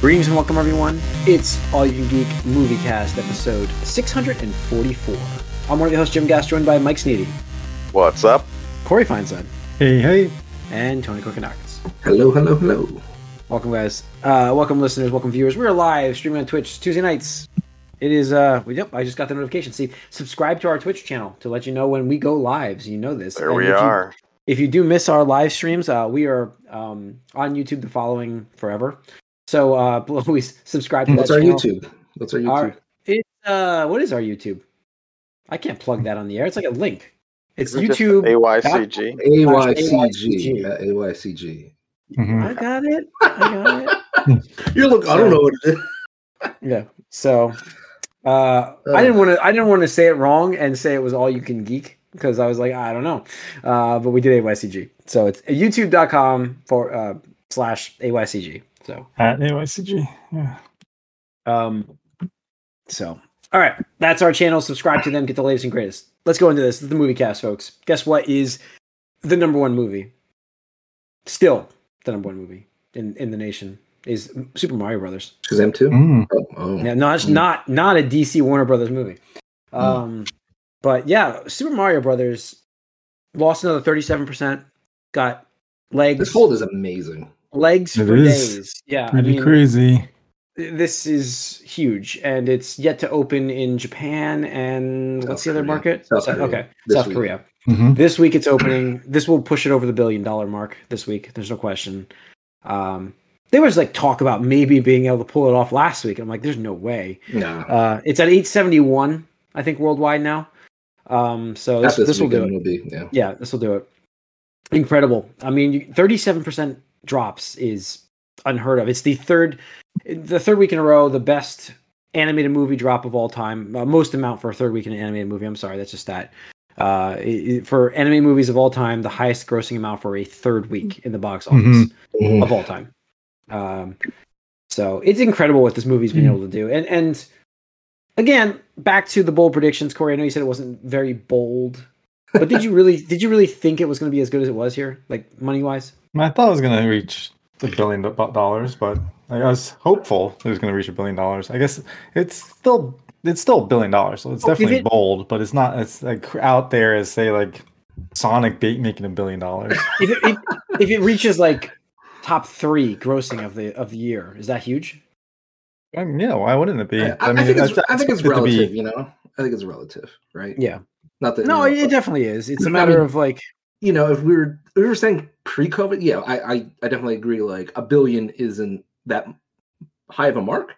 Greetings and welcome, everyone. It's All You Can Geek Movie Cast, episode 644. I'm one of your hosts, Jim Gass, joined by Mike Sneedy, What's up? Corey Feinstein, Hey, hey. and Tony Kokonakis. Hello, hello, hello. Welcome, guys. Uh, welcome, listeners. Welcome, viewers. We're live streaming on Twitch Tuesday nights. It is, uh, we- yep, I just got the notification. See, subscribe to our Twitch channel to let you know when we go live. So you know this. There And we if you- are. if you do miss our live streams, uh, we are um, on YouTube the following forever. So uh, please subscribe to What's that our channel. YouTube? What's our YouTube? Our, it, uh, what is our YouTube? I can't plug that on the air. It's like a link. It's Is it YouTube. AYCG. AYCG. Uh, AYCG. Mhm. I got it. I got it. You're look. I don't know what it is. Yeah. So uh, I didn't want to. I didn't want to say it wrong and say it was all you can geek because I was like, I don't know. Uh, but we did AYCG. So it's YouTube.com for uh, slash AYCG. So At AYCG. Yeah. Um, so, all right, that's our channel. Subscribe to them. Get the latest and greatest. Let's go into this. This is the movie cast, folks. Guess what is the number one movie? Still the number one movie in in the nation is Super Mario Brothers. Shazam 2? Mm. Oh, oh. Yeah, no, it's Mm. not not a DC Warner Brothers movie. Um, but yeah, Super Mario Brothers lost another thirty seven percent. Got legs This hold is amazing. Legs It for is days. Yeah, I Pretty mean, crazy. this is huge and it's yet to open in japan and what's the South other Korea. market South South- Korea. okay This south week. korea hmm this week it's opening this will push it over the billion dollar mark this week there's no question um there was like talk about maybe being able to pull it off last week i'm like there's no way No. uh it's at 871 i think worldwide now um so this, After this will do it will be, yeah. yeah, this will do it. Incredible. I mean, 37% drops is unheard of. It's the third the third week in a row the best animated movie drop of all time. Uh, most amount for a third week in an animated movie. I'm sorry, that's just that. Uh, it- it- for anime movies of all time, the highest grossing amount for a third week in the box office Mhm. Mhm. of all time. Um, so it's incredible what this movie's been Mm. able to do. And and again, back to the bold predictions, Corey. I know you said it wasn't very bold, but did you really did you really think it was going to be as good as it was here, like money wise? I thought it was going to reach a billion dollars, but I was hopeful it was going to reach a billion dollars. I guess it's still it's still a billion dollars, so it's Oh, definitely it- bold, but it's not. It's like out there as say like Sonic bait making a billion dollars. If it, if, if it reaches like top three grossing of the of the year, is that huge? I mean, yeah, why wouldn't it be? I, I think it's, I think it's it be- relative, you know? I think it's relative, right? Yeah. Not that, No, you know, it definitely is. It's a matter mean- of like you know, if we were if we were saying pre-COVID, yeah, I, I I definitely agree. Like a billion isn't that high of a mark,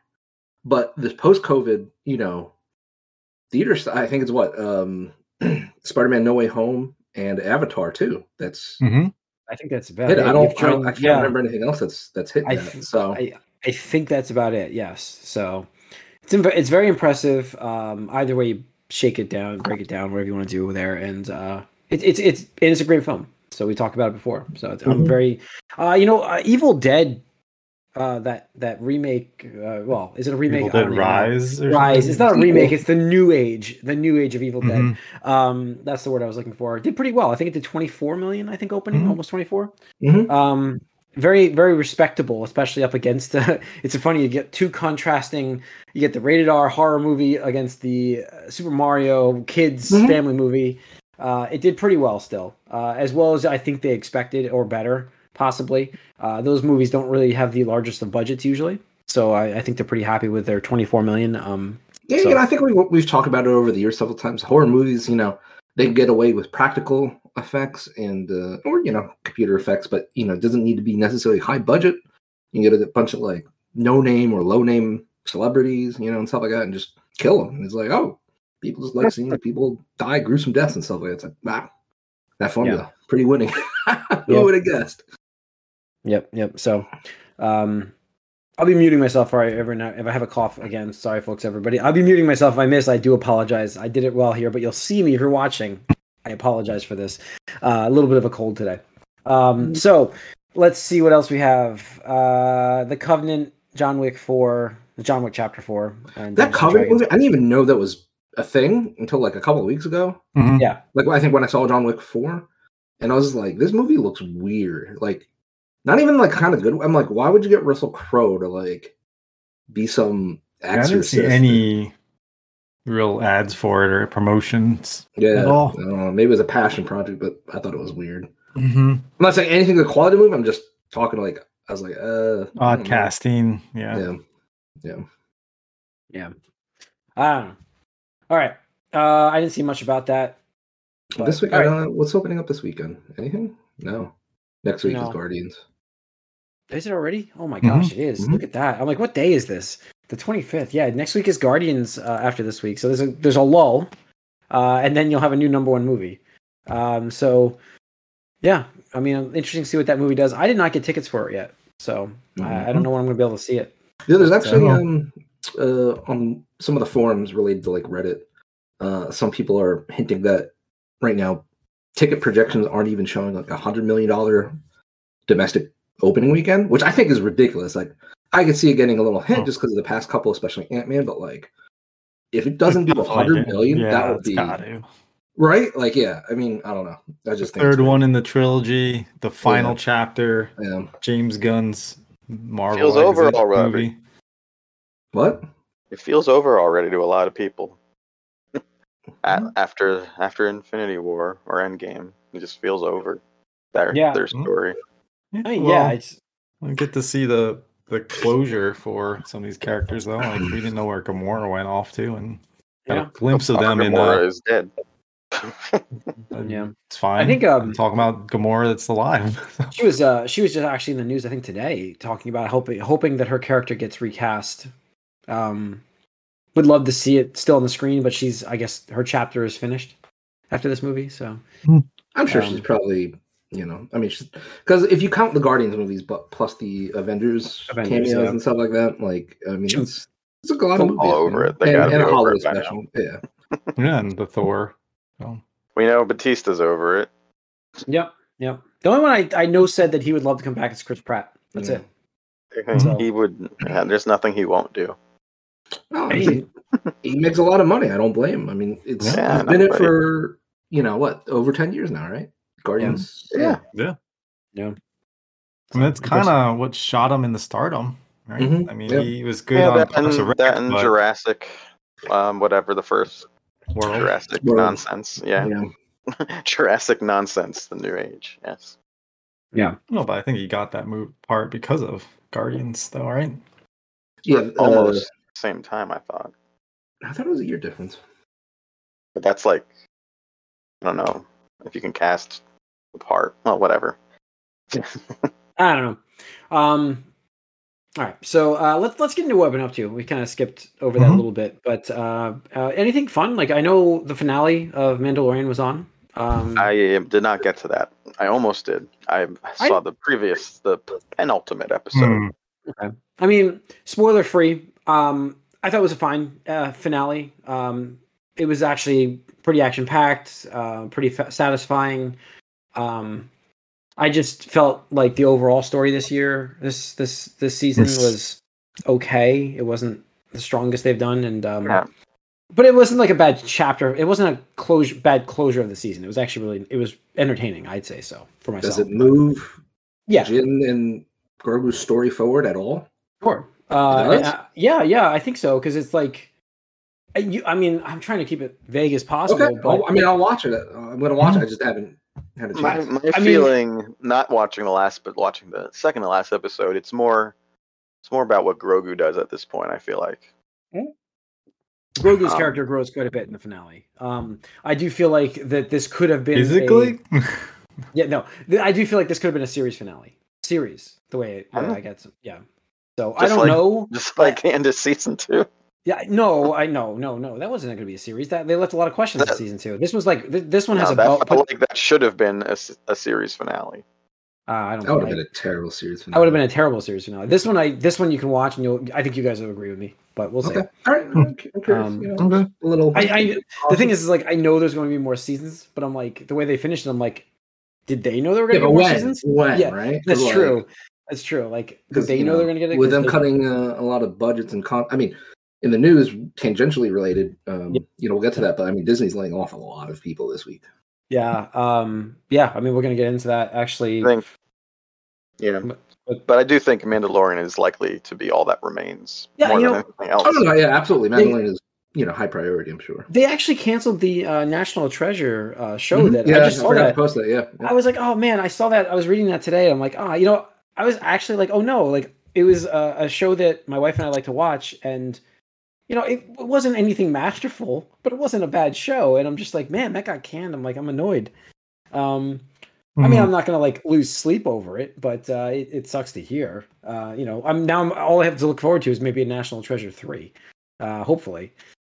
but this post-COVID, you know, theaters. I think it's what um Spider-Man: No Way Home and Avatar too. That's Mhm. I think that's about hit. it. I don't. I, don't I can't yeah. remember anything else that's that's hit I th- so I, I think that's about it. Yes. So it's inv- it's very impressive. Um, either way you shake it down, break it down, whatever you want to do there, and uh, it's it's it's and it's a great film. So we talked about it before. So it's, I'm very, uh, you know, uh, Evil Dead, uh, that that remake. Uh, well, is it a remake? Evil Dead don't even know. Rise. Rise. It's not a remake. It's the new age. The new age of Evil Dead. Mhm. Um, that's the word I was looking for. It did pretty well. I think it did 24 million. I think opening Mhm. almost 24. Mhm. Um, very very respectable, especially up against. Uh, it's funny you get two contrasting. You get the rated R horror movie against the uh, Super Mario kids Mhm. family movie. Uh, it did pretty well still, uh, as well as I think they expected or better possibly. Uh, those movies don't really have the largest of budgets usually, so I, I think they're pretty happy with their 24 million. Um, Yeah, So- you know, I think we, we've talked about it over the years several times. Horror movies, you know, they get away with practical effects and uh, or you know computer effects, but you know, it doesn't need to be necessarily high budget. You can get a bunch of like no name or low name celebrities, you know, and stuff like that, and just kill them. And it's like, oh, people just like seeing people die gruesome deaths and stuff like that. It's like, wow, that formula pretty winning. Who Yeah. would have guessed? Yep, yep. So, um, I'll be muting myself for every now if I have a cough again. Sorry, folks, everybody. I'll be muting myself if I miss. I do apologize. I did it well here, but you'll see me if you're watching. I apologize for this. Uh, a little bit of a cold today. Um, so let's see what else we have. Uh, the Covenant, John Wick four, the John Wick chapter four, and That Dungeons Covenant movie, I didn't even know that was a thing until like a couple of weeks ago. Mhm. Yeah. Like I think when I saw John Wick four, and I was like, this movie looks weird. Like, not even like kind of good. I'm like, why would you get Russell Crowe to like be some I didn't see any real ads for it or promotions yeah, at all. I don't know, maybe it was a passion project, but I thought it was weird. Mm-hmm. I'm not saying anything to the quality move. I'm just talking like I was like, uh, Odd don't know. casting. Yeah. Yeah, yeah. Yeah. I don't know. All right. Uh, I didn't see much about that. but- this week, all right. uh, what's opening up this weekend? Anything? No. Next week is Guardians. Is it already? Oh my Mhm. gosh, it is. Mhm. Look at that. I'm like, what day is this? The 25th. Yeah, next week is Guardians uh, after this week. So there's a there's a lull, uh, and then you'll have a new number one movie. Um, so yeah, I mean, interesting to see what that movie does. I did not get tickets for it yet, so I, I don't know when I'm gonna be able to see it. Yeah, there's actually So- um uh on some of the forums related to like Reddit, uh some people are hinting that right now ticket projections aren't even showing like a hundred million dollar domestic opening weekend, which I think is ridiculous. Like I could see it getting a little hint Oh. just because of the past couple, especially Ant Man, but like if it doesn't do a hundred million, yeah, that would be right. Like, yeah, I mean, I don't know. I The just think third one in the trilogy, the final Yeah. chapter, Yeah. James Gunn's Marvel Feels over exit already. Movie. What? It feels over already to a lot of people. A- Hmm. after after Infinity War or Endgame, it just feels over. Their Yeah. their Hmm. story. I mean, well, yeah, it's we get to see the the closure for some of these characters though. Like we didn't know where Gamora went off to, and got Yeah. a glimpse of them in Gamora the. is dead. Yeah. it's fine. I think um talking about Gamora that's alive. she was uh she was just actually in the news I think today talking about hoping hoping that her character gets recast. Um, would love to see it still on the screen, but she's I guess her chapter is finished after this movie. So I'm sure Um, she's probably, you know, I mean, because if you count the Guardians movies, but plus the Avengers, Avengers, cameos yeah. and stuff like that, like, I mean, it's, it's a lot of All over it. They and, gotta and be a over holiday it now. special. Yeah, yeah, and the Thor. So. we know Batista's over it. yep, yep. The only one I, I know said that he would love to come back is Chris Pratt. That's Yeah. it. So- He would. yeah, there's nothing he won't do. No, I he, mean, he makes a lot of money. I don't blame him. I mean, it's Yeah, he's been it for you know what over ten years now, right? Guardians. Yeah. Yeah. yeah. I mean, that's kind of what shot him in the stardom, right? Mhm, I mean, yep. he was good Yeah, on that Parks and and, that and but Jurassic, um, whatever the first World. Jurassic World. nonsense. Yeah, yeah. Jurassic nonsense. The new age. Yes. Yeah. No, but I think he got that move part because of Guardians, though, right? Yeah, uh, Almost same time. I thought, I thought it was a year difference. but that's like, I don't know if you can cast the part. Well, whatever. I don't know. Um, all right, so uh, let's let's get into what I've been up to. We kind of skipped over that a little bit, but uh, uh, anything fun? Like I know the finale of Mandalorian was on. Um, I did not get to that. I almost did. I I- saw the previous, the penultimate episode. Hmm. I mean, spoiler free. Um, I thought it was a fine uh, finale. Um, it was actually pretty action packed, uh, pretty fa- satisfying. Um, I just felt like the overall story this year, this this this season was okay. It wasn't the strongest they've done, and um, Yeah. but it wasn't like a bad chapter. It wasn't a closure, bad closure of the season. It was actually really, it was entertaining. I'd say so for myself. Does it move Yeah, Din and Grogu's story forward at all? Sure. Uh, does? uh, yeah, yeah, I think so because it's like, you, I mean, I'm trying to keep it vague as possible. Okay. But I mean, I'll watch it. Uh, I'm going to watch it. I just haven't had a chance. my I mean- feeling, not watching the last, but watching the second to last episode, it's more, it's more about what Grogu does at this point. I feel like. Grogu's um, character grows quite a bit in the finale. Um, I do feel like that this could have been a- Physically? yeah, no, th- I do feel like this could have been a series finale. Series, the way it. I get some, yeah. So I don't like- know. Just like the end of season two. Yeah, no, I know, no, no. That wasn't going to be a series. That they left a lot of questions in season two. This was like th- this one has No, a that belt. felt like that should have been a series finale. uh, I don't. Think that would have been a terrible series. That would have been a terrible series finale. This one, I this one you can watch and you'll. I think you guys will agree with me, but we'll see. Okay. All right. I'm cu- Um, you know, okay. a little. I, I the thing is, is like I know there's going to be more seasons, but I'm like the way they finished it. I'm like, did they know there were going to but be more when? seasons? When? Yeah, right? That's like, true. That's true. Like, because they you know, they're going to get it? with 'Cause them cutting uh, a lot of budgets and con. I mean, in the news, tangentially related. Um, Yeah. You know, we'll get to that, but I mean, Disney's laying off a lot of people this week. Yeah. Um. Yeah. I mean, we're going to get into that actually. I think. Yeah. Go But I do think Mandalorian is likely to be all that remains Yeah, more you than know- anything else. Oh no, no, yeah, absolutely. They- Mandalorian is you know high priority. I'm sure. They actually canceled the uh, National Treasure uh, show Mhm. that yeah, I just saw forgot to that. post that. Yeah, yeah. I was like, oh man, I saw that. I was reading that today. I'm like, ah, you know, I was actually like, oh no, like it was a, a show that my wife and I like to watch, and you know, it, it wasn't anything masterful, but it wasn't a bad show. And I'm just like, man, that got canned. I'm like, I'm annoyed. Um, I mean, Mhm. I'm not gonna like lose sleep over it, but uh, it, it sucks to hear. Uh, you know, I'm now I'm, all I have to look forward to is maybe a National Treasure three, uh, hopefully.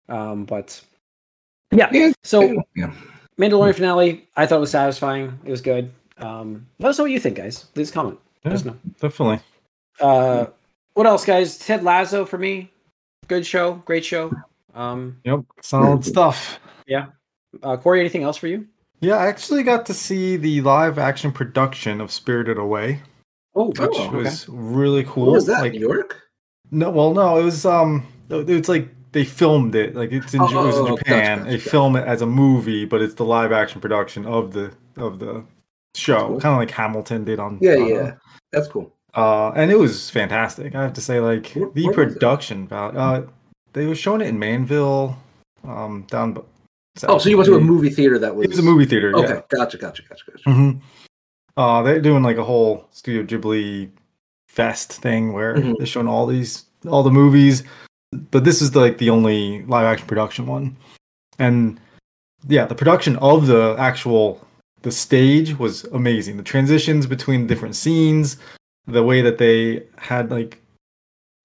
Um, but yeah, Yeah. so yeah. Mandalorian finale, I thought it was satisfying. It was good. Um, let us know what you think, guys. Please comment. Let us know. definitely. Uh, what else, guys? Ted Lasso for me, good show, great show. Um, Yep, solid stuff. Yeah. uh, Corey, anything else for you? Yeah, I actually got to see the live action production of Spirited Away, Oh, which Oh, okay. was really cool. What was that? Like, New York? no, well, no, it was um, it's like they filmed it, like it's in, Oh, it was in oh, oh, gotcha, Japan. gotcha, they gotcha. film it as a movie, but it's the live action production of the of the show, Cool. kind of like Hamilton did on. Yeah, on, yeah. That's cool. Uh, and it was fantastic. I have to say, like Where- the where production value. Uh, they were showing it in Manville, um, down. b- Oh, so you went to a movie theater that was It was a movie theater. Okay, Yeah. gotcha, gotcha, gotcha, gotcha. hmm Uh, they're doing like a whole Studio Ghibli fest thing where Mhm. they're showing all these all the movies, but this is like the only live action production one, and yeah, the production of the actual the stage was amazing. The transitions between different scenes, the way that they had like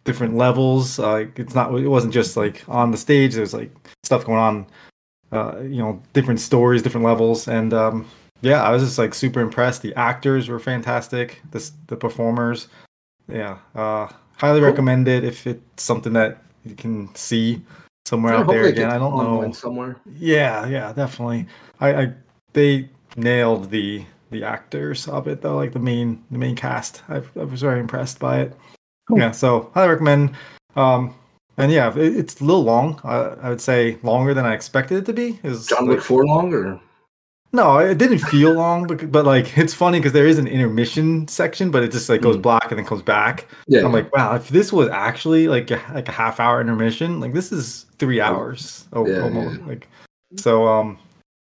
different levels. Uh, it's not it wasn't just like on the stage. There's like stuff going on. Uh, you know, different stories, different levels, and um, yeah, I was just like super impressed. The actors were fantastic. The the performers, yeah, uh, highly Cool. recommend it if it's something that you can see somewhere Yeah, out there again. I don't know. somewhere. Yeah, yeah, definitely. I, I they nailed the the actors of it though, like the main the main cast. I, I was very impressed by it. Cool. Yeah, so highly recommend. Um, and yeah, it, it's a little long. I, I would say longer than I expected it to be. Is John Wick four long or no, it didn't feel long, but, but like it's funny because there is an intermission section, but it just like goes Mm. black and then comes back. yeah? I'm like, wow, if this was actually like a, like a half hour intermission, like this is three hours oh, Yeah, almost. yeah. Like, so um,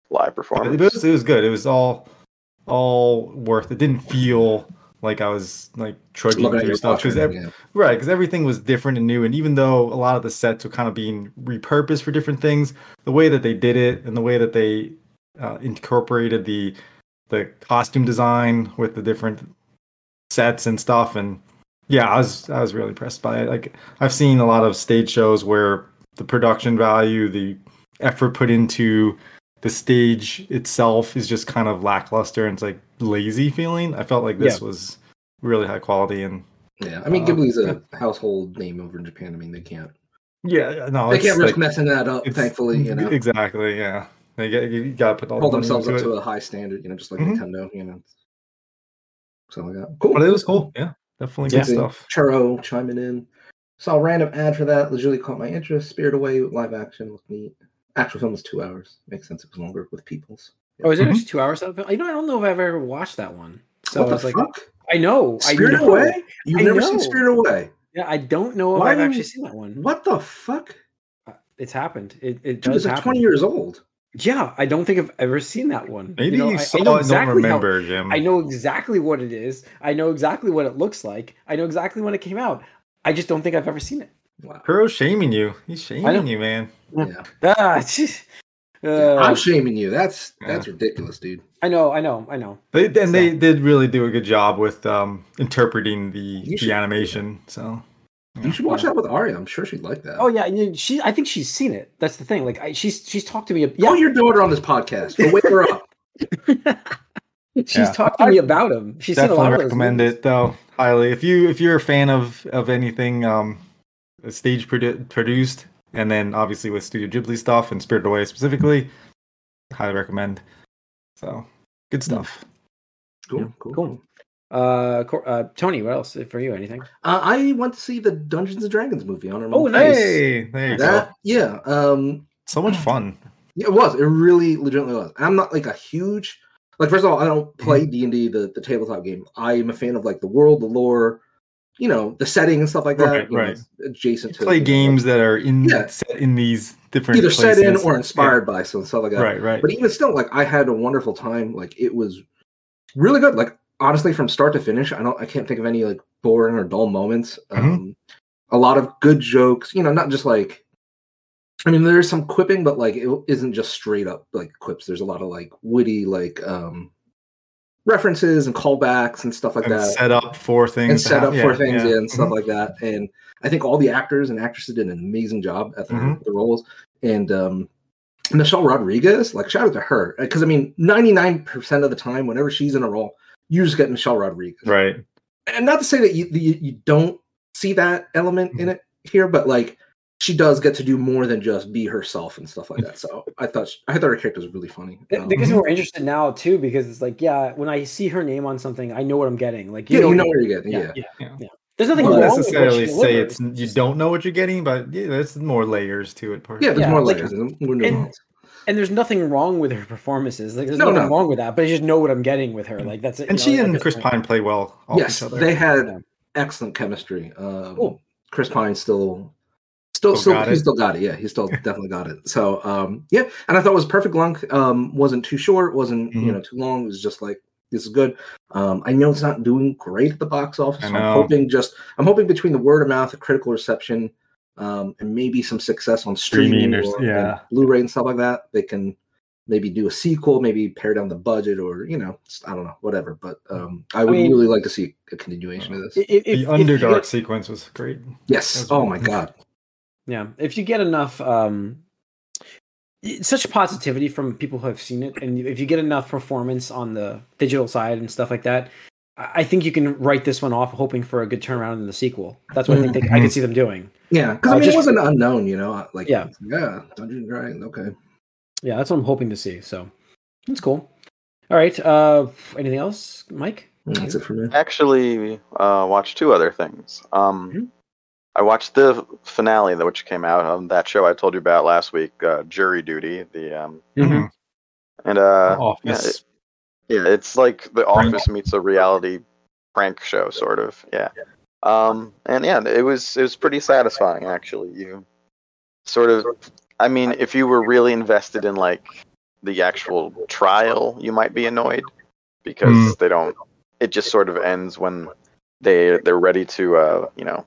Live it performance. was it was good. It was all all worth. It didn't feel like I was like trudging looking through stuff because right yeah. right because everything was different and new. And even though a lot of the sets were kind of being repurposed for different things, the way that they did it and the way that they uh, incorporated the the costume design with the different sets and stuff and yeah i was i was really impressed by it like i've seen a lot of stage shows where the production value the effort put into the stage itself is just kind of lackluster and it's like lazy feeling i felt like this was really high quality and Yeah, I mean Uh, Ghibli's a household name over in Japan. I mean they can't yeah no they can't risk like- messing that up. Thankfully, you know, exactly yeah they get, you gotta put all hold the themselves up it. to a high standard. You know, just like Mhm. Nintendo. You know, something like that. Cool. but it was cool yeah definitely Yeah. good stuff Churro chiming in. Saw a random ad for that. Legitimately caught my interest. Spirit Away live action looked neat. Actual film was two hours. Makes sense. It was longer with Peoples. Oh, is it Mhm. two hours? Of it? You know, I don't know if I've ever watched that one. So what I the was like, fuck? I know, Spirit I know. Away? You've I never know. seen Spirit Away? Yeah, I don't know if Why I've actually you- seen that one. What the fuck? Uh, It's happened. It, it Dude, does it's like happen. 20 years old. Yeah, I don't think I've ever seen that one. maybe you, know, you I- I saw know it exactly don't how- remember jim I know exactly what it is. I know exactly what it looks like. I know exactly when it came out. I just don't think I've ever seen it. Wow. Kuro's shaming you. He's shaming you, man. Yeah. Ah, jeez. Uh, I'm shaming you. That's Yeah. that's ridiculous, dude. I know, I know, I know. They and they did really do a good job with um, interpreting the You the should- animation. So You should watch that with Arya. I'm sure she'd like that. Oh yeah, and she. I think she's seen it. That's the thing. Like I, she's she's talked to me. Call Yeah, your daughter on this podcast. Go wake her up. she's Yeah. talked to me about him. She's seen a definitely lot of recommend movies. it though highly. If you if you're a fan of of anything um, stage produ- produced, and then obviously with Studio Ghibli stuff and Spirited Away specifically, highly recommend. So good stuff. Cool, Yeah. cool, Cool. cool. Uh, uh, Tony, what else for you? Anything? Uh, I went to see the Dungeons and Dragons movie on Oh, nice. Hey, there you That go. yeah, um, So much fun. yeah, it was. It really legitimately was. I'm not like a huge like first of all, I don't play D and D the the tabletop game. I am a fan of like the world, the lore, you know, the setting and stuff like that. Right, you know, right. adjacent to Play you games that are in Yeah. set in these different either set in or inspired by some stuff like that. Right, right. But even still, like I had a wonderful time. Like it was really good. Like honestly, from start to finish, I don't I can't think of any like boring or dull moments. Mhm. Um a lot of good jokes, you know, not just like I mean there's some quipping, but like it isn't just straight up like quips. There's a lot of like witty like um references and callbacks and stuff like and that set up for things. and set up yeah, for things yeah. and stuff Mhm. like that. And I think all the actors and actresses did an amazing job at the, Mhm. the roles. And um, Michelle Rodriguez, like shout out to her because I mean, ninety nine percent of the time, whenever she's in a role, you just get Michelle Rodriguez. Right. And not to say that you you, you don't see that element Mm-hmm. in it here, but like she does get to do more than just be herself and stuff like that. So I thought I thought her character was really funny. It, Um, it gets Mhm. me more interested now too because it's like, yeah, when I see her name on something, I know what I'm getting. Like, you yeah, you know what you're getting. Yeah. yeah, Yeah. yeah. There's nothing I wrong wouldn't with necessarily she say it's you don't know what you're getting, but yeah, there's more layers to it. part. Yeah, there's Yeah, more layers. and and- and there's nothing wrong with her performances. Like, there's No, nothing no. wrong with that. But I just know what I'm getting with her. Like, that's it. And you she know, and like, Chris that's- Pine play well off yes, each other. they had excellent chemistry. Um, Cool. Chris Pine still, still, Still still, got he it. still got it. Yeah, he still definitely got it. So, um, yeah, and I thought it was perfect length. Um, wasn't too short, wasn't you Mhm. know too long. It was just like this is good. Um, I know it's not doing great at the box office. I so know. I'm hoping just I'm hoping between the word of mouth, the critical reception, um, and maybe some success on streaming, Streaming or- or, yeah. and Blu-ray and stuff like that, they can maybe do a sequel, maybe pare down the budget, or you know, I don't know, whatever. But um, I would mean- really like to see a continuation of this. If, if, the if you Underdark get- sequence was great. Yes. That's Oh what- my god. Yeah, if you get enough, um, such positivity from people who have seen it, and if you get enough performance on the digital side and stuff like that, I I think you can write this one off, hoping for a good turnaround in the sequel. That's what I think they, I could see them doing. Yeah, because Uh, I mean, just- it wasn't unknown, you know. Like, Yeah. yeah, Dungeons and Dragons. Okay. Yeah, that's what I'm hoping to see. So that's cool. All right. Uh, anything else, Mike? That's it for me. Actually, uh, watched two other things. Um, Mhm. I watched the finale that which came out on that show I told you about last week, uh, Jury Duty. The um, Mhm. and uh, yeah, it- yeah, it's like The Prank. Office meets a reality prank show, sort of. Yeah. Um, and yeah, it was it was pretty satisfying actually. You sort of, I mean, if you were really invested in like the actual trial, you might be annoyed because Mm. they don't. It just sort of ends when they they're ready to, uh, you know,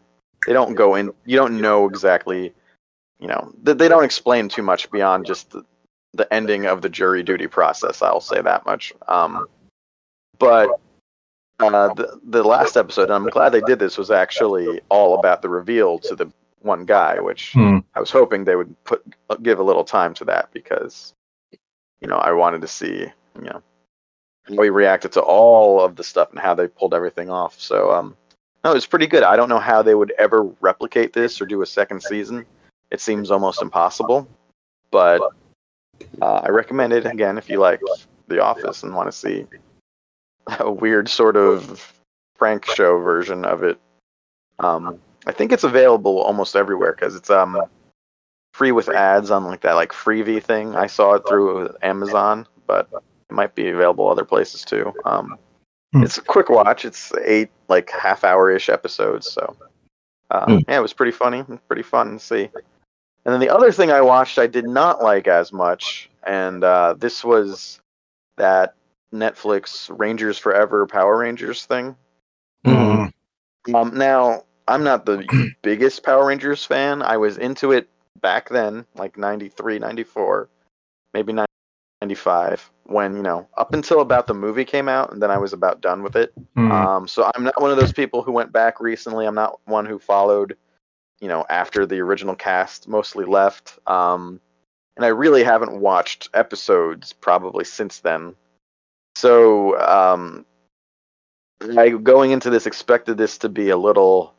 they don't go in. You don't know exactly, you know, they, they don't explain too much beyond just the, the ending of the jury duty process. I'll say that much. Um, but uh, the the last episode, and I'm glad they did this, was actually all about the reveal to the one guy, which Hmm. I was hoping they would put give a little time to that because, you know, I wanted to see, you know, how he reacted to all of the stuff and how they pulled everything off. So, um, no, it was pretty good. I don't know how they would ever replicate this or do a second season. It seems almost impossible, but uh, I recommend it again if you like The Office and want to see a weird sort of prank show version of it. Um, I think it's available almost everywhere because it's um free with ads on like that like freebie thing. I saw it through Amazon, but it might be available other places too. Um, Hmm. It's a quick watch. It's eight like half hour ish episodes, so uh, Hmm. yeah, it was pretty funny, pretty fun to see. And then the other thing I watched, I did not like as much, and uh, this was that Netflix Rangers Forever Power Rangers thing. Mhm. Um, now, I'm not the biggest Power Rangers fan. I was into it back then, like 93, 94, maybe 95, when, you know, up until about the movie came out, and then I was about done with it. Mhm. Um, so I'm not one of those people who went back recently. I'm not one who followed, you know, after the original cast mostly left. Um, and I really haven't watched episodes probably since then. So um, I going into this expected this to be a little,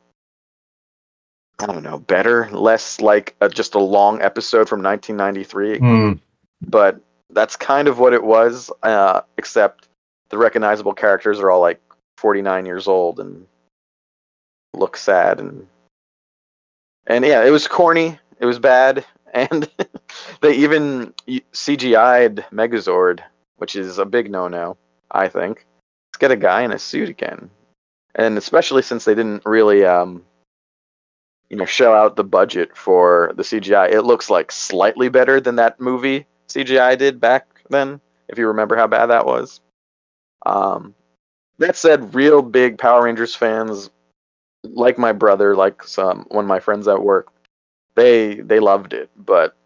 I don't know, better, less like a, just a long episode from 1993 Mhm. but that's kind of what it was. Uh, except the recognizable characters are all like 49 years old and look sad and and yeah, it was corny. It was bad, and they even CGI'd Megazord, which is a big no-no, I think. Let's get a guy in a suit again, and especially since they didn't really, um, you know, show out the budget for the CGI. It looks like slightly better than that movie CGI did back then, if you remember how bad that was. Um, that said, real big Power Rangers fans, like my brother, like some one of my friends at work, they they loved it, but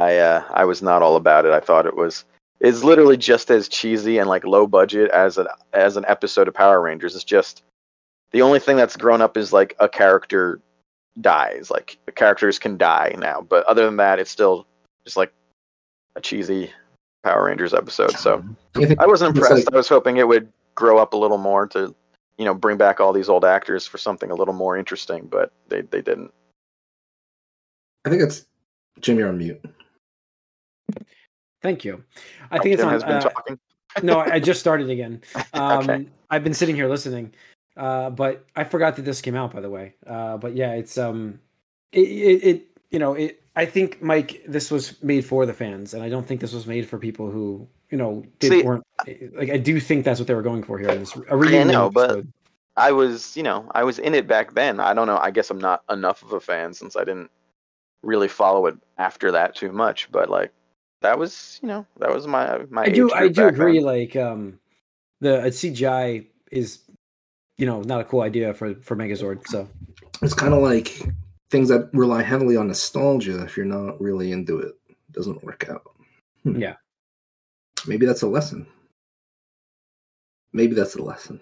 I uh, I was not all about it. I thought it was it's literally just as cheesy and like low budget as an as an episode of Power Rangers. It's just the only thing that's grown up is like a character dies. Like characters can die now, but other than that, it's still just like a cheesy Power Rangers episode. So I I wasn't impressed. like- I was hoping it would grow up a little more to, you know, bring back all these old actors for something a little more interesting, but they they didn't. I think it's Jim. You're on mute. Thank you. I think it's on. has been uh, talking. no, I just started again. Um, Okay. I've been sitting here listening, uh, but I forgot that this came out. By the way, uh, but yeah, it's um, it, it, it you know it. I think Mike, this was made for the fans, and I don't think this was made for people who you know did, See- weren't like. I do think that's what they were going for here in this. A I reunion know, but. I was, you know, I was in it back then. I don't know. I guess I'm not enough of a fan since I didn't really follow it after that too much. But like, that was, you know, that was my my. I do. I do agree. then. Like um, the uh, CGI is, you know, not a cool idea for for Megazord. So It's kind of like things that rely heavily on nostalgia. If you're not really into it, doesn't work out. Hmm. Yeah. Maybe that's a lesson. Maybe that's a lesson.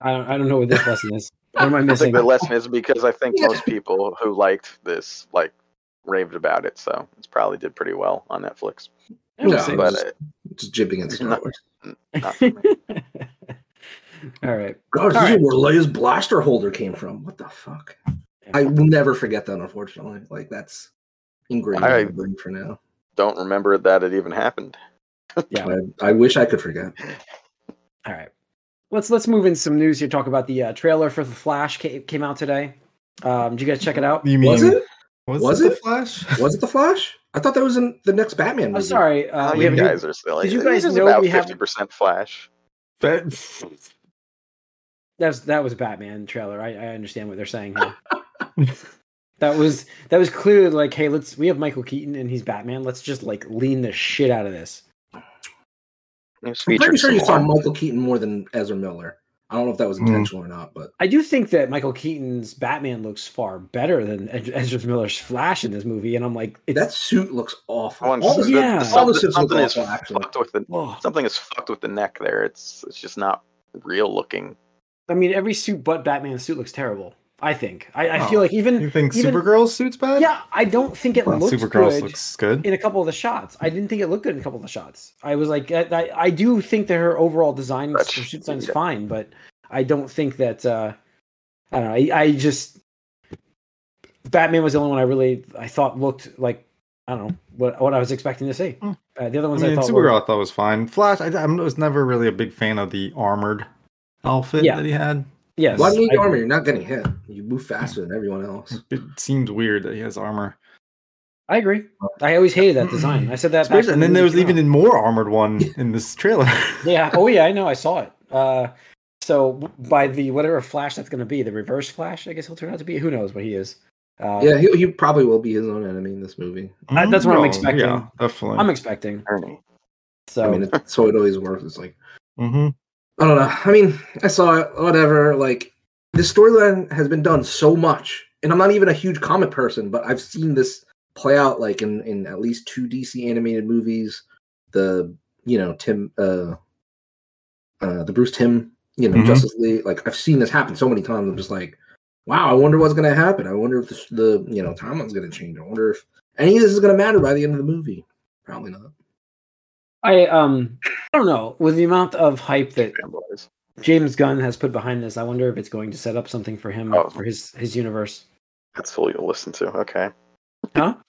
I don't. I don't know what this lesson is. What am I missing? I missing? think the lesson is because I think Yeah. most people who liked this like raved about it, so it's probably did pretty well on Netflix. I No, But just- uh, Just jibbing at Star Wars. not for. All right. Gosh, All this right. is where Leia's blaster holder came from. What the fuck? I will never forget that. Unfortunately, like that's ingrained I- in brain for now. don't remember that it even happened. Yeah. I, I wish I could forget. All right. Let's let's move in some news here. Talk about the uh, trailer for the Flash ca- came out today. Um, did you guys check it out? You mean Was it? Was, Was it, the it? Flash? Was it the Flash? I thought that was in the next Batman movie. I'm sorry. Uh, Oh, we you have a new- guys are silly. did you guys know about we have- fifty percent Flash? That, that was that was a Batman trailer. I, I understand what they're saying here. that was that was clearly like, hey, let's we have Michael Keaton and he's Batman. Let's just like lean the shit out of this. I'm pretty featured sure you saw. Michael Keaton more than Ezra Miller. I don't know if that was Hmm. intentional or not, but I do think that Michael Keaton's Batman looks far better than Ezra Miller's Flash in this movie, and I'm like, it's that suit looks awful. One- All the, Yeah. the- all the something, look something is awful, actually. fucked with the oh. something is fucked with the neck there. It's it's just not real looking. I mean, every suit but Batman's suit looks terrible. I think. I, I Oh. feel like even you think even- Supergirl's suit's bad? yeah, I don't think it Well, looks Supergirl's good looks good. in a couple of the shots. I didn't think it looked good in a couple of the shots. I was like, I, I, I do think that her overall design, her That's- suit design is yeah. fine, but I don't think that. uh I don't know. I, I just Batman was the only one I really I thought looked like I don't know what what I was expecting to see. Hmm. Uh, the other I ones I, mean, thought Supergirl were, I thought was fine. Flash, I, I was never really a big fan of the armored outfit Yeah. that he had. Yes, Why do you need I- armor? You're not getting hit. You move faster than everyone else. It seems weird that he has armor. I agree. I always hated that design. I said that. back and then the there was even out. a more armored one in this trailer. yeah. Oh yeah, I know. I saw it. Uh, so by the whatever Flash that's going to be, the Reverse Flash, I guess he'll turn out to be. Who knows what he is? Uh, Yeah, he, he probably will be his own enemy in this movie. I- that's what I'm Oh, expecting. Yeah, definitely. I'm expecting. So I mean, it's so it always works. It's like hmm I don't know. I mean, I saw it. Whatever. Like this storyline has been done so much, and I'm not even a huge comic person, but I've seen this play out like in in at least two DC animated movies. The you know Timm, uh, uh the Bruce Timm, you know Mhm. Justice League. Like I've seen this happen so many times. I'm just like, wow. I wonder what's gonna happen. I wonder if this, the you know timeline's gonna change. I wonder if any of this is gonna matter by the end of the movie. Probably not. I um I don't know with the amount of hype that James Gunn has put behind this. I wonder if it's going to set up something for him Oh. for his his universe. That's all you'll listen to. Okay. Huh?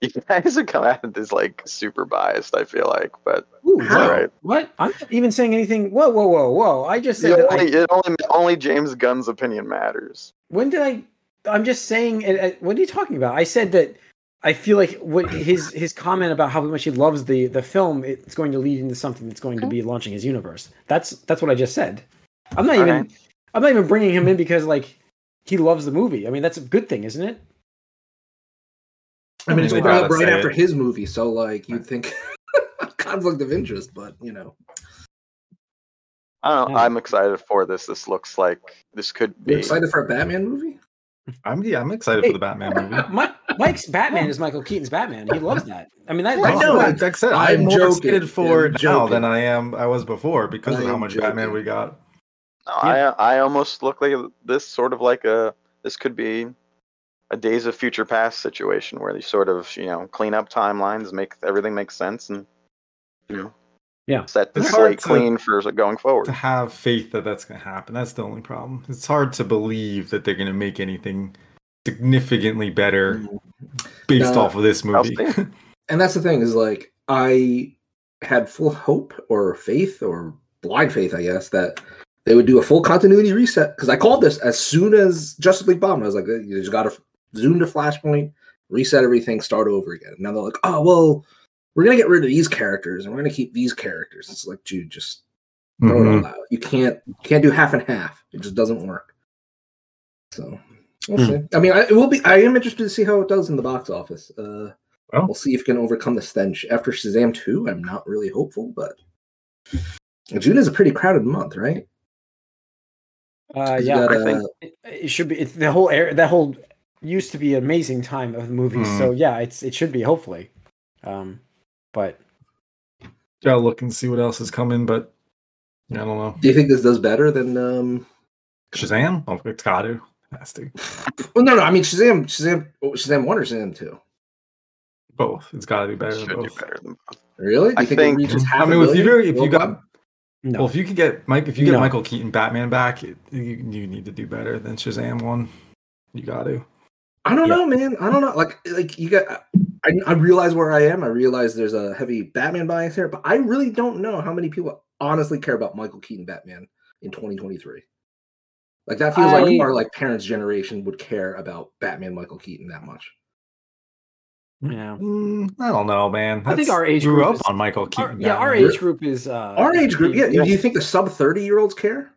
You guys have come at this like super biased. I feel like, but Ooh, wow. alright. What? I'm not even saying anything. Whoa, whoa, whoa, whoa! I just said that. I- only, it only only James Gunn's opinion matters. when did I? I'm just saying. it- it- What are you talking about? I said that I feel like what his his comment about how much he loves the the film, it's going to lead into something that's going to be launching his universe. That's that's what I just said. I'm not even Alright. I'm not even bringing him in because like he loves the movie. I mean, that's a good thing, isn't it? I mean, it's they up right after it. his movie, so like you'd think conflict of interest, but you know, I don't know. Yeah. I'm excited for this. This looks like this could you be. excited for a Batman movie? I'm yeah, I'm excited Hey, for the Batman movie. Mike, Mike's Batman is Michael Keaton's Batman. He loves that. I mean, that, I know. what- Like I said, I'm I'm more joking. excited for I'm now joking. than I am I was before because I of how am much Batman we got. No, I I almost look like this sort of like a this could be a Days of Future Past situation where they sort of you know clean up timelines, make everything make sense, and you know Yeah. set the It's hard slate to- clean for going forward. To have faith that that's going to happen, that's the only problem. It's hard to believe that they're going to make anything significantly better based No. off of this movie. And that's the thing is like I had full hope or faith or blind faith, I guess, that they would do a full continuity reset because I called this as soon as Justice League bombed. I was like, you just got to zoom to Flashpoint, reset everything, start over again. Now they're like, oh well, we're gonna get rid of these characters and we're gonna keep these characters. It's like, dude, just throw Mhm. it all out. You can't you can't do half and half. It just doesn't work. So we'll Hmm. see. I mean, I, it will be. I am interested to see how it does in the box office. Uh, Well. we'll see if it can overcome the stench after Shazam two. I'm not really hopeful, but June is a pretty crowded month, right? uh, 'Cause you yeah, got, I think- uh, it, it should be. It's the whole air. That whole used to be an amazing time of the movies. Hmm. So yeah, it's it should be hopefully. Um, but Gotta look and see what else is coming, but I don't know. do you think this does better than? um Shazam? Oh, it's got to. Has to. Well, no, no. I mean Shazam, Shazam, oh, Shazam one or Shazam two. Both. It's got to be better Should than do both. better than both. Really? Do I think, think- it reaches half I a mean, if you if you got no, well, if you could get Mike, if you get No. Michael Keaton Batman back, it, you, you need to do better than Shazam one. You got to. I don't Yeah. know, man. I don't know. Like, like you got. I, I realize where I am. I realize there's a heavy Batman bias here, but I really don't know how many people honestly care about Michael Keaton Batman in 2023. Like that feels I- like our like parents' generation would care about Batman Michael Keaton that much. yeah. Mm, I don't know, man. I think our age grew group up is- on Michael Our, Keaton. yeah, our age group is uh, Our age group, yeah. pretty- Do you think the sub 30 year olds care?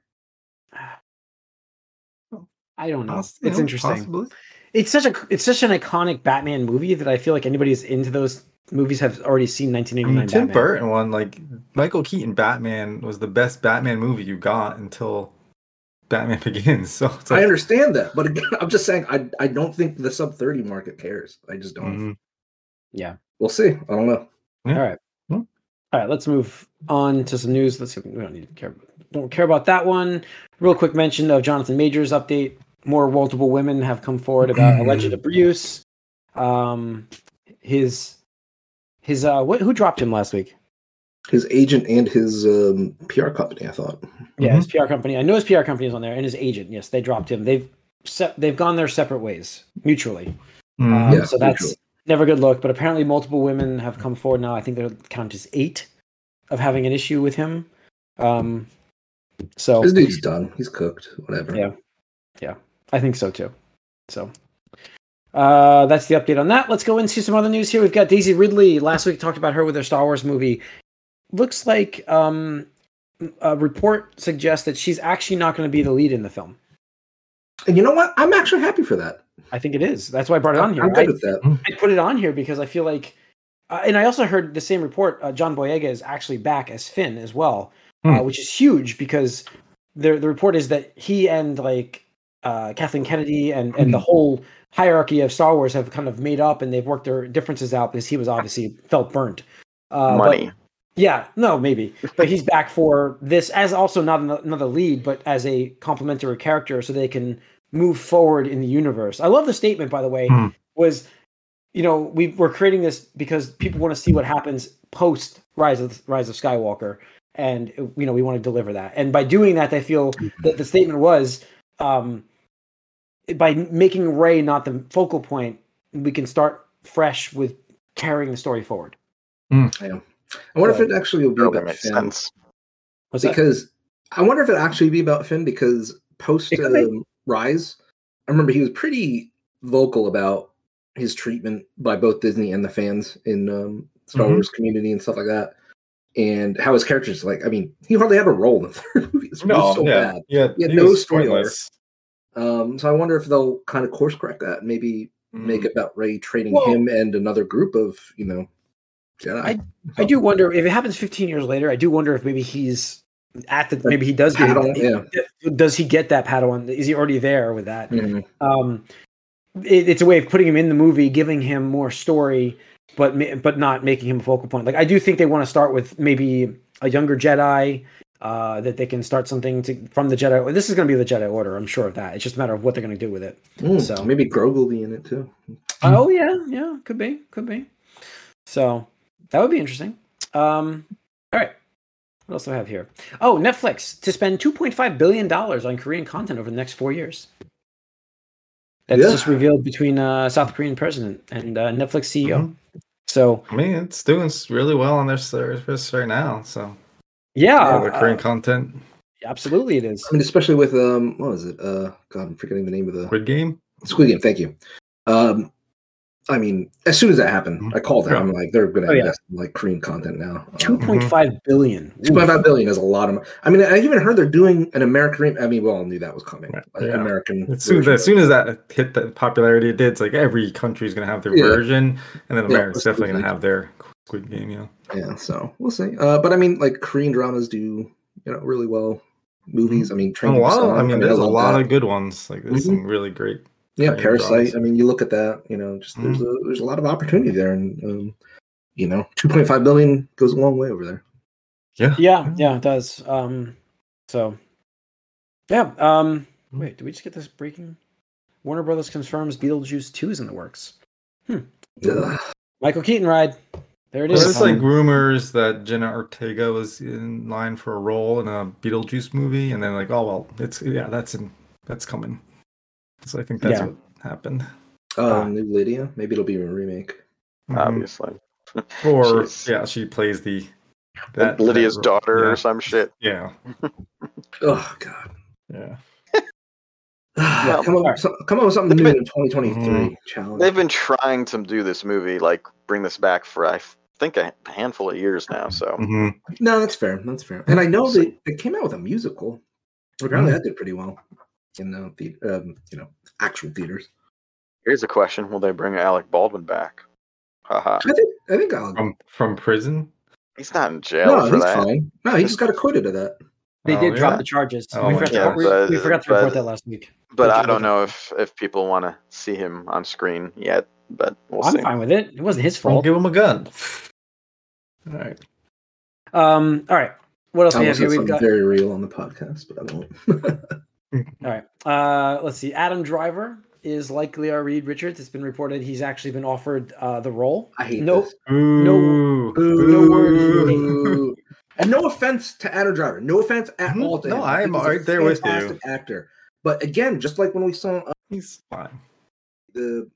I don't know. Poss- It's yeah, interesting. possibly. It's such a it's such an iconic Batman movie that I feel like anybody who's into those movies have already seen I 1989 mean, Tim Batman. Burton one, like Michael Keaton Batman was the best Batman movie you got until Batman Begins. So it's I understand that, but again, I'm just saying I I don't think the sub 30 market cares. I just don't. mhm. Yeah. We'll see. I don't know. All right. All right, let's move on to some news. Let's see. We don't need to care. Don't care about that one. Real quick mention of Jonathan Majors update. More multiple women have come forward about Hmm. alleged abuse. Um, his his uh, what? Who dropped him last week? His agent and his um, PR company, I thought. Yeah, his PR company. I know his PR company is on there, and his agent. Yes, they dropped him. They've se- they've gone their separate ways mutually. Mhm. Um, Yeah, so that's mutually. never a good look. But apparently, multiple women have come forward now. I think their count is eight of having an issue with him. Um, so His dude's done. He's cooked. Whatever. Yeah. Yeah. I think so too. So uh, that's the update on that. Let's go into some other news here. We've got Daisy Ridley. Last week talked about her with her Star Wars movie. Looks like um, a report suggests that she's actually not going to be the lead in the film. And you know what? I'm actually happy for that. I think it is. That's why I brought it on here. I'm I, good with that. I put it on here because I feel like, uh, and I also heard the same report. Uh, John Boyega is actually back as Finn as well, uh, Hmm. which is huge because the the report is that he and like uh, Kathleen Kennedy and and the whole hierarchy of Star Wars have kind of made up and they've worked their differences out because he was obviously felt burnt. Uh, but- yeah, no, maybe, but he's back for this as also not another lead, but as a complementary character, so they can move forward in the universe. I love the statement, by the way, Hmm. was you know we we're creating this because people want to see what happens post Rise of Rise of Skywalker, and you know we want to deliver that. And by doing that, I feel that the statement was um, by making Rey not the focal point, we can start fresh with carrying the story forward. I wonder if it actually will be about makes Finn. sense. Was that? because I wonder if it actually be about Finn because post It um, Rise, I remember he was pretty vocal about his treatment by both Disney and the fans in um, Star Mhm. Wars community and stuff like that, and how his characters like. I mean, he hardly had a role in the third movie. It's No, so yeah, bad. yeah, He had he no was story pointless. Um, so I wonder if they'll kind of course correct that, and maybe make Mm. it about Rey training Well- him and another group of you know Jedi. I do wonder if it happens 15 years later. I do wonder if maybe he's at the maybe he does get yeah. does he get that Padawan? Is he already there with that? Mhm. Um, it, it's a way of putting him in the movie, giving him more story, but but not making him a focal point. Like I do think they want to start with maybe a younger Jedi. Uh, that they can start something to from the Jedi. This is going to be the Jedi Order. I'm sure of that. It's just a matter of what they're going to do with it. Mm, So- maybe Grogu will be in it too. Oh yeah, yeah, could be, could be. So that would be interesting. Um, all right, what else do I have here? Oh, Netflix to spend 2.5 billion dollars on Korean content over the next four years. That's Yeah. just revealed between uh, South Korean president and uh, Netflix CEO. So I mean, it's doing really well on their service right now. So yeah, yeah, the Korean uh, content, absolutely it is. I mean, especially with um, what was it? Uh, God, I'm forgetting the name of the Squid Game. Squid Game. Thank you. Um, I mean, as soon as that happened, I called them. Yeah. I'm like, they're going to Oh, yeah. in like Korean content now. Um, 2.5 billion. Two point five billion is a lot of. I mean, I even heard they're doing an American. I mean, we all knew that was coming. Right, An yeah. American. As soon, version as soon as that hit the popularity it did, it's like every country's gonna have their Yeah. version, and then Yeah, America's definitely gonna have their Squid Game. Yeah. Yeah, so we'll see. Uh, but I mean, like Korean dramas do, you know, really well. Movies. I mean, Train a lot. Of, I mean, there's a lot that. of good ones. Like there's Mhm. some really great. Yeah parasite i mean you look at that you know just there's a there's a lot of opportunity there and um you know 2.5 billion goes a long way over there Yeah. Yeah, yeah, it does. Um, so yeah. Um, wait, did we just get this breaking? Warner Brothers confirms Beetlejuice 2 is in the works. Ugh. Michael Keaton ride. There it is. There's like Um, rumors that Jenna Ortega was in line for a role in a Beetlejuice movie, and then like, oh well, it's yeah, that's in that's coming. So I think that's Yeah. what happened. uh, Ah. new lydia maybe it'll be a remake Mhm. obviously. Or yeah, she plays the Lydia's that- daughter yeah. or some shit. Yeah, oh god yeah. Well, come, up, alright. so- come up with something They've new been- in 2023 Mhm. challenge They've been trying to do this movie, like bring this back for I think a handful of years now. So hmm no that's fair that's fair and i know We'll they, they came out with a musical apparently that did pretty well in the, the um, you know actual theaters here's a question: Will they bring Alec Baldwin back? Haha. i think i think I'll, From from prison. He's not in jail no for he's that. fine no he just got acquitted of that they Oh, did drop the charges. Oh, we, my forgot to, God. we, we forgot to but- report that last week. But Did I don't know if if people want to see him on screen yet. But we'll I'm see. fine with it. It wasn't his Don't fault. give him a gun. All right. Um, all right. What else I we have here? We've got very real on the podcast, but I won't. all right. Uh, let's see. Adam Driver is likely our Reed Richards. It's been reported he's actually been offered uh, the role. I hate No, this. Ooh, no word. And no offense to Adam Driver. No offense at Mhm. all to No, him. I am think he's a right there with you. Actor, but again, just like when we saw uh, He's fine. the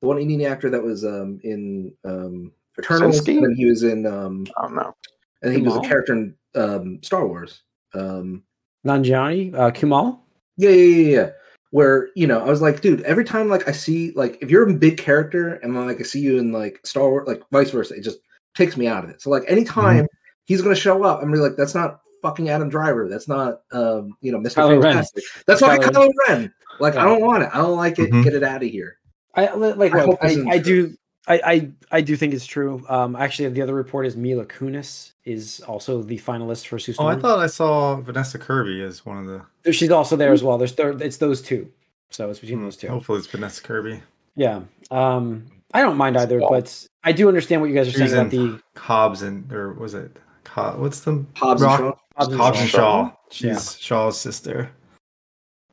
the one Indian actor that was um, in um, Eternals, Krasinski? and he was in um, I don't know. and he was a character in um, Star Wars. Um, Nanjiani, uh, Kumail. Yeah, yeah, yeah, yeah. Where you know, I was like, dude, every time like I see like if you're a big character and then, like I see you in like Star Wars, like vice versa, it just takes me out of it. So like anytime he's gonna show up, I'm really like, that's not fucking Adam Driver. That's not um, you know, Mr. Kylo Ren. Fantastic. That's Kylo fucking Kylo Ren. Like I don't want it. I don't like it. Mhm. Get it out of here. I like. I look, I, I do. I, I I do think it's true. Um, actually, the other report is Mila Kunis is also the finalist for Sue Oh, I thought I saw Vanessa Kirby as one of the. She's also there as well. There's there, it's those two, so it's between Hmm, those two. Hopefully, it's Vanessa Kirby. Yeah. Um, I don't mind either, Well- but I do understand what you guys are saying about the Hobbs and or was it? Co- what's the Hobbs Rock- and Shaw. Hobbs and Hobbs and Shaw. Shaw. She's Shaw's sister.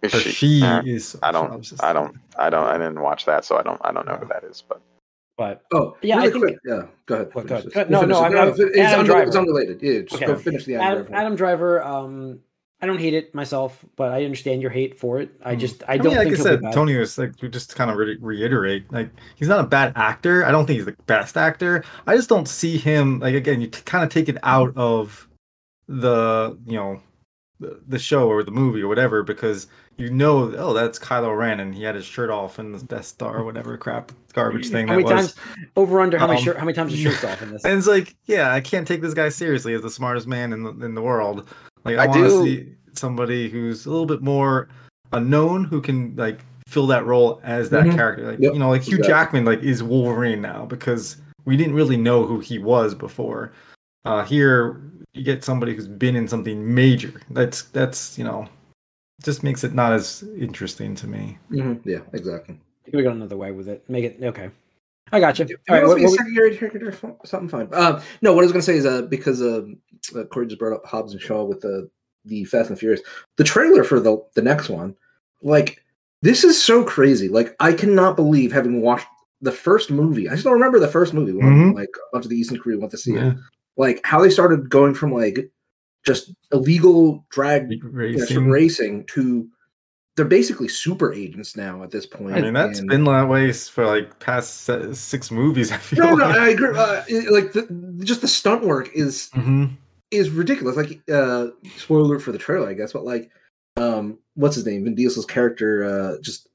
Is she? she uh, is. I don't. Shaw's I don't. I don't. I didn't watch that, so I don't. I don't know who that is. But But Oh, Yeah, I think- quick. Yeah, go ahead. What, go ahead. this. Go ahead. We'll No, no. I'm- I'm- it's, it's, Adam unre- Driver. it's unrelated. Yeah, just Okay. go finish the Adam Adam, Driver. Adam Driver, um, I don't hate it myself, but I understand your hate for it. I Hmm. just I I don't mean, like I said. Tony was like we just kind of re- reiterate, like he's not a bad actor. I don't think he's the best actor. I just don't see him like again. You kind of take it out of the you know the, the show or the movie or whatever because you know, oh, that's Kylo Ren and he had his shirt off in the Death Star or whatever crap garbage thing How that many was. times over under? How many Um, shirt? How many times his shirt's off in this? And it's like, yeah, I can't take this guy seriously as the smartest man in the in the world. Like, I, I want to see somebody who's a little bit more unknown who can like fill that role as that Mhm. character. Like, Yep, you know, like Hugh exactly. Jackman, like is Wolverine now because we didn't really know who he was before. Uh, here, you get somebody who's been in something major. That's that's you know, just makes it not as interesting to me. Mhm, Yeah, exactly. We got another way with it. Make it okay. I got you. If All it right. What, be what, secondary character, f- something fine. Uh, no, what I was going to say is uh, because uh, uh, Corey just brought up Hobbs and Shaw with the the Fast and Furious, the trailer for the the next one, like this is so crazy. Like I cannot believe having watched the first movie. I still remember the first movie when Mhm. like a bunch of the Eastern crew went to see Yeah. it. Like how they started going from like just illegal drag you know, Racing. racing to they're basically super agents now at this point. I mean, that's and- been that way for like past six movies. I feel no, no. I agree. Uh, like the, just the stunt work is Mhm. is ridiculous. Like, uh, spoiler for the trailer, I guess, but like, um, what's his name? Vin Diesel's character, uh, just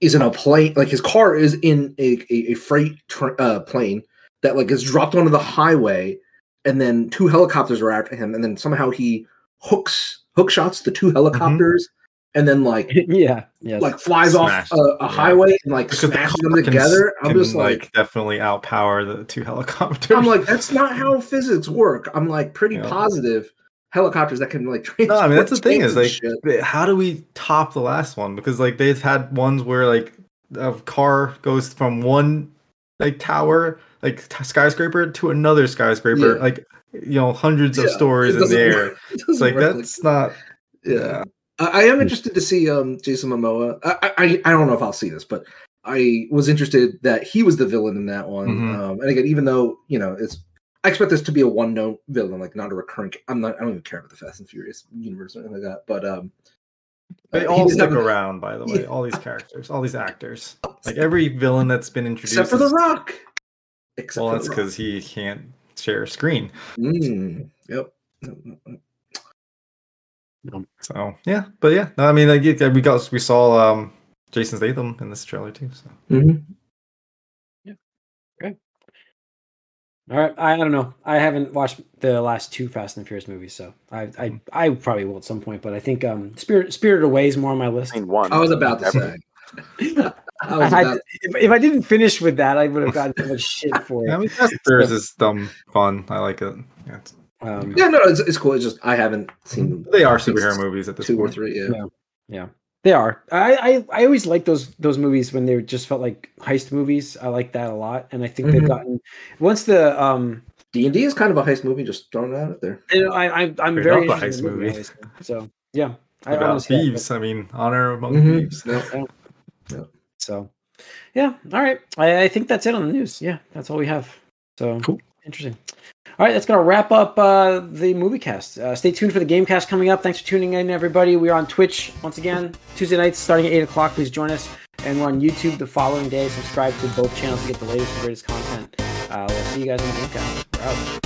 is in a plane. Like his car is in a a, a freight tra- uh, plane that like is dropped onto the highway, and then two helicopters are after him, and then somehow he hooks hook shots the two helicopters, and then like yeah. Yes. like flies Smashed, off a, a yeah. highway and like Because smashes car them can together. s- I'm can, just like definitely outpower the two helicopters. I'm like, that's not how physics work. I'm like pretty Yeah. positive helicopters that can like no, I mean that's the thing is tanks like, shit. how do we top the last one? Because like they've had ones where like a car goes from one like tower, like t- skyscraper, to another skyscraper, Yeah. like you know hundreds of stories in the air. work. It It's like that's not. yeah. I, I am interested to see um Jason Momoa. I, I I don't know if I'll see this, but I was interested that he was the villain in that one. Mhm. Um, and again, even though you know it's, I expect this to be a one note villain, like not a recurring. I'm not. I don't even care about the Fast and Furious universe or anything like that. But um, They uh, all did stick around, by the way. Yeah. All these characters, all these actors, like every villain that's been introduced. except for the Rock. Except Well, that's because he can't share a screen. Mm, yep. So yeah, but yeah, no, I mean, like yeah, we got we saw um Jason Statham in this trailer too. So Mhm. All right. I, I don't know. I haven't watched the last two Fast and Furious movies, so I. I, I probably will at some point. But I think um Spirit Spirited Away is more on my list. Seen one. I was about to say. I I had- if, if I didn't finish with that, I would have gotten so much shit for yeah, I it. mean, Fast and Furious dumb fun. I like it. Yeah, it's- Um, yeah, no, it's, it's cool. It's just I haven't seen they are superhero movies at this two or three. Yeah. Yeah, they are. I, I I always like those those movies when they just felt like heist movies. I like that a lot, and I think they've Mhm. gotten once the um. D and D is kind of a heist movie. Just throwing it out there. You know, I, I I'm Straight very up a interested in heist the movie. movie. So yeah, I About honestly- thieves, I mean, honor among Mhm. thieves. Yep. So yeah, all right. I, I think that's it on the news. Yeah, that's all we have. So Cool. Interesting. All right, that's gonna wrap up uh, the movie cast. Uh, stay tuned for the game cast coming up. Thanks for tuning in, everybody. We are on Twitch once again Tuesday nights starting at eight o'clock. Please join us, and we're on YouTube the following day. Subscribe to both channels to get the latest and greatest content. Uh, we'll see you guys in the game cast. We're out.